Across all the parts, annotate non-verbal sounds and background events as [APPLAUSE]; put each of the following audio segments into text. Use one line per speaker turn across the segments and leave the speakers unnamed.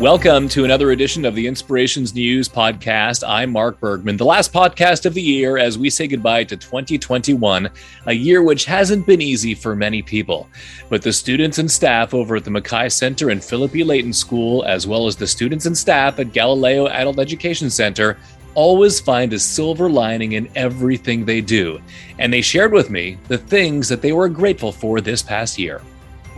Welcome to another edition of the Inspirations News podcast. I'm Mark Bergman, the last podcast of the year as we say goodbye to 2021, a year which hasn't been easy for many people. But the students and staff over at the Mackay Center and Philip E. Layton School, as well as the students and staff at Galileo Adult Education Center, always find a silver lining in everything they do. And they shared with me the things that they were grateful for this past year.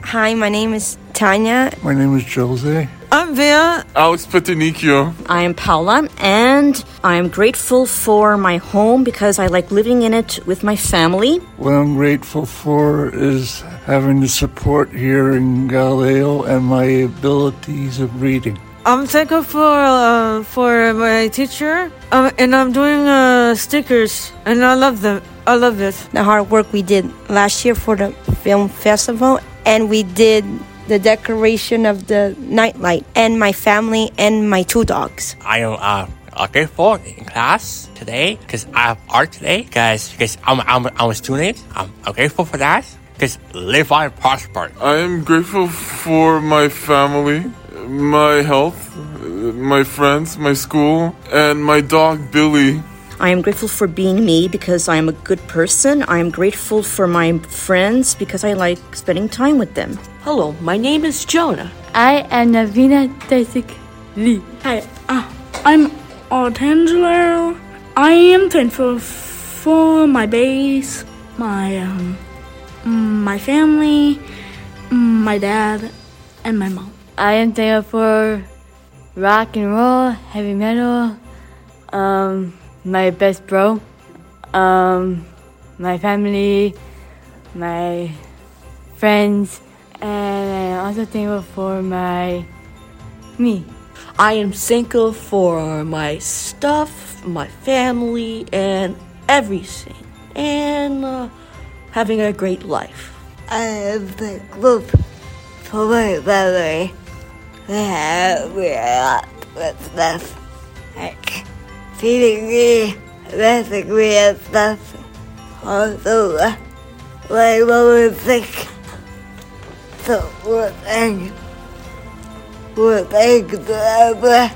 Hi, my name is Tanya.
My name is Jose.
I'm Via.
Alex Petinicchio.
I am Paula, and I am grateful for my home because I like living in it with my family.
What I'm grateful for is having the support here in Galileo and my abilities of reading.
I'm thankful for uh, for my teacher, um, and I'm doing uh, stickers, and I love them. I love it.
The hard work we did last year for the film festival, and we did the decoration of the nightlight, and my family and my two dogs.
I am uh, uh, grateful in class today because I have art today because because I'm, I'm, I'm a student. I'm, I'm grateful for that because live on and prosper.
I am grateful for my family, my health, my friends, my school, and my dog Billy.
I am grateful for being me because I am a good person. I am grateful for my friends because I like spending time with them.
Hello, my name is Jonah.
I am Navina Desik Lee.
Hi, uh, I'm Artangelo. I am thankful for my base, my um, my family, my dad, and my mom.
I am thankful for rock and roll, heavy metal, um, my best bro, um, my family, my friends, and I'm also thankful for my me.
I am thankful for my stuff, my family, and everything, and uh, having a great life.
I am thankful for my family. They have me a with stuff, like feeding me, dressing me and stuff. Also, uh, my mom is sick. So, we're thank we're thankful them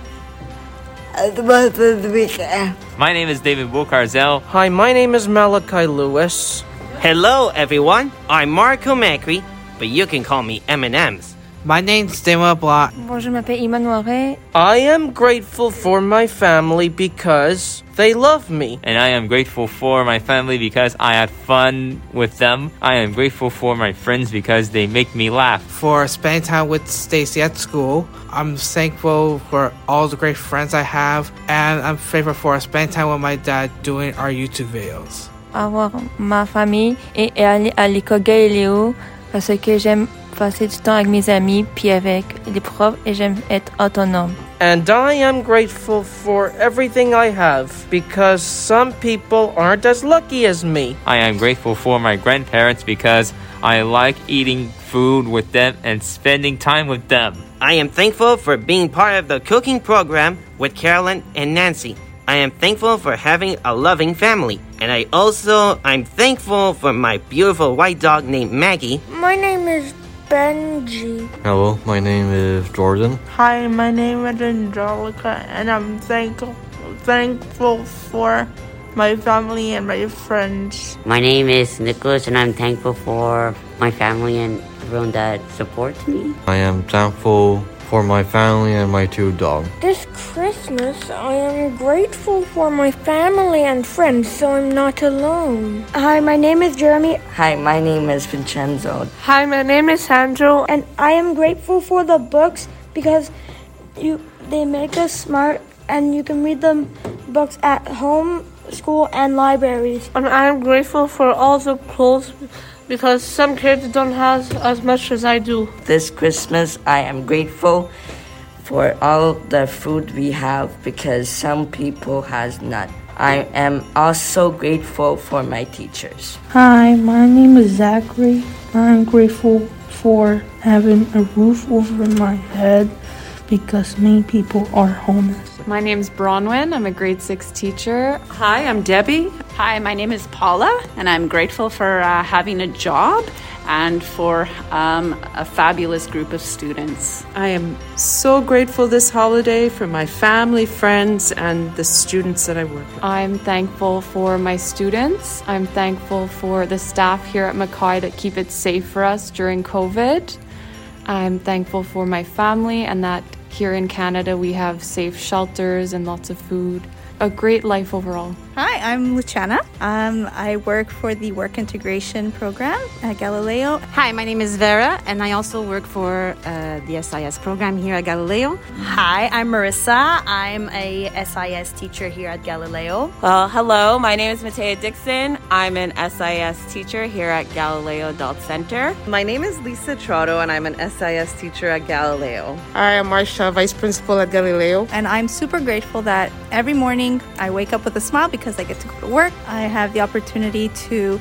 as much as we can.
My name is David Wilcarzel.
Hi, my name is Malachi Lewis.
Hello, everyone. I'm Marco Macri, but you can call me M&M's.
My name's Dewa Block.
Bonjour, je m'appelle Iman Noiret.
I am grateful for my family because they love me.
And I am grateful for my family because I had fun with them. I am grateful for my friends because they make me laugh.
For spending time with Stacy at school, I'm thankful for all the great friends I have, and I'm thankful for spending time with my dad doing our YouTube videos.
Avoir ma famille et aller à l'école Galileo parce que j'aime passer du temps avec mes amis puis avec les profs et j'aime être autonome.
And I am grateful for everything I have because some people aren't as lucky as me.
I am grateful for my grandparents because I like eating food with them and spending time with them.
I am thankful for being part of the cooking program with Carolyn and Nancy. I am thankful for having a loving family. And I also I'm thankful for my beautiful white dog named Maggie.
My name is Benji.
Hello, my name is Jordan.
Hi, my name is Angelica, and I'm thankful thankful for my family and my friends.
My name is Nicholas, and I'm thankful for my family and everyone that supports me.
I am thankful for my family and my two dogs.
This Christmas, I am grateful for my family and friends, so I'm not alone.
Hi, my name is Jeremy.
Hi, my name is Vincenzo.
Hi, my name is Sandro.
And I am grateful for the books because you they make us smart and you can read them books at home, school, and libraries.
And I am grateful for all the clothes because some kids don't have as much as I do.
This Christmas, I am grateful for all the food we have because some people has not. I am also grateful for my teachers.
Hi, my name is Zachary. I'm grateful for having a roof over my head because many people are homeless.
My name's Bronwyn. I'm a grade six teacher.
Hi, I'm Debbie.
Hi, my name is Paula, and I'm grateful for uh, having a job
and for um, a fabulous group of students.
I am so grateful this holiday for my family, friends, and the students that I work with.
I'm thankful for my students. I'm thankful for the staff here at McCoy that keep it safe for us during COVID. I'm thankful for my family and that here in Canada we have safe shelters and lots of food. A great life overall.
Hi, I'm Luciana. Um, I work for the Work Integration Program at Galileo.
Hi, my name is Vera, and I also work for uh, the SIS program here at Galileo.
Hi, I'm Marissa. I'm a SIS teacher here at Galileo.
Well, hello, my name is Matea Dixon. I'm an SIS teacher here at Galileo Adult Center.
My name is Lisa Trotto, and I'm an SIS teacher at Galileo.
Hi, I am Marsha, Vice Principal at Galileo.
And I'm super grateful that every morning I wake up with a smile because I get to go to work. I have the opportunity to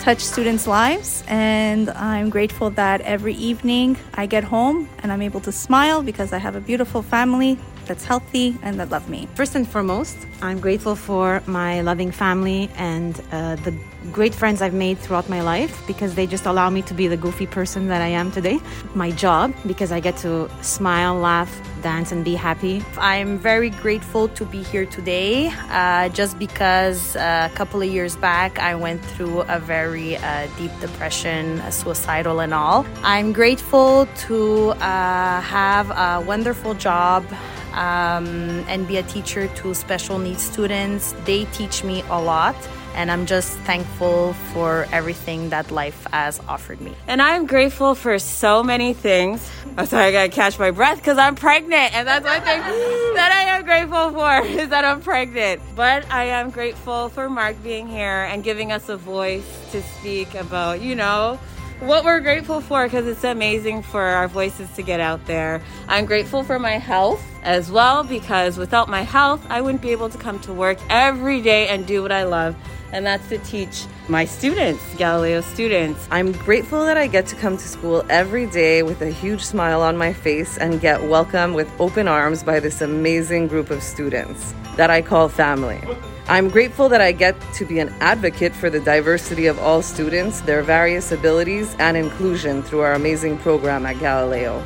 touch students' lives, and I'm grateful that every evening I get home and I'm able to smile because I have a beautiful family that's healthy and that love me.
First and foremost, I'm grateful for my loving family and uh, the great friends I've made throughout my life because they just allow me to be the goofy person that I am today. My job because I get to smile, laugh, dance, and be happy.
I'm very grateful to be here today uh, just because uh, a couple of years back I went through a very uh, deep depression, suicidal, and all. I'm grateful to uh, have a wonderful job um, and be a teacher to special needs students. They teach me a lot. And I'm just thankful for everything that life has offered me.
And I'm grateful for so many things. I'm sorry, I gotta catch my breath because I'm pregnant. And that's one thing [LAUGHS] that I am grateful for [LAUGHS] is that I'm pregnant. But I am grateful for Mark being here and giving us a voice to speak about, you know, what we're grateful for because it's amazing for our voices to get out there. I'm grateful for my health as well because without my health, I wouldn't be able to come to work every day and do what I love. And that's to teach my students, Galileo students.
I'm grateful that I get to come to school every day with a huge smile on my face and get welcomed with open arms by this amazing group of students that I call family. I'm grateful that I get to be an advocate for the diversity of all students, their various abilities, and inclusion through our amazing program at Galileo.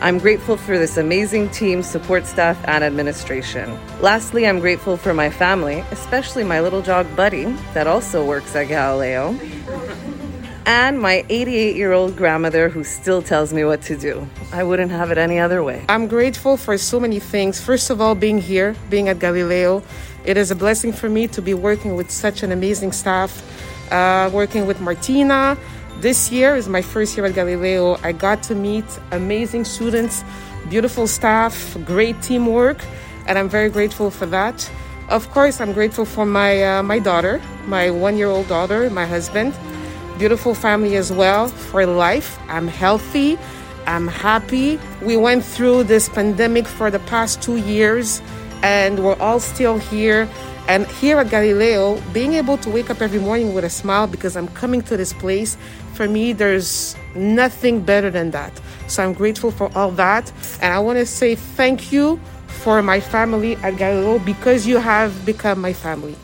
I'm grateful for this amazing team, support staff, and administration. Lastly, I'm grateful for my family, especially my little dog Buddy, that also works at Galileo, and my 88 year old grandmother who still tells me what to do. I wouldn't have it any other way.
I'm grateful for so many things. First of all, being here, being at Galileo. It is a blessing for me to be working with such an amazing staff, uh, working with Martina. This year is my first year at Galileo. I got to meet amazing students, beautiful staff, great teamwork, and I'm very grateful for that. Of course, I'm grateful for my uh, my daughter, my one-year-old daughter, my husband, beautiful family as well. For life, I'm healthy, I'm happy. We went through this pandemic for the past two years and we're all still here. And here at Galileo, being able to wake up every morning with a smile because I'm coming to this place, for me, there's nothing better than that. So I'm grateful for all that. And I want to say thank you for my family at Galileo because you have become my family.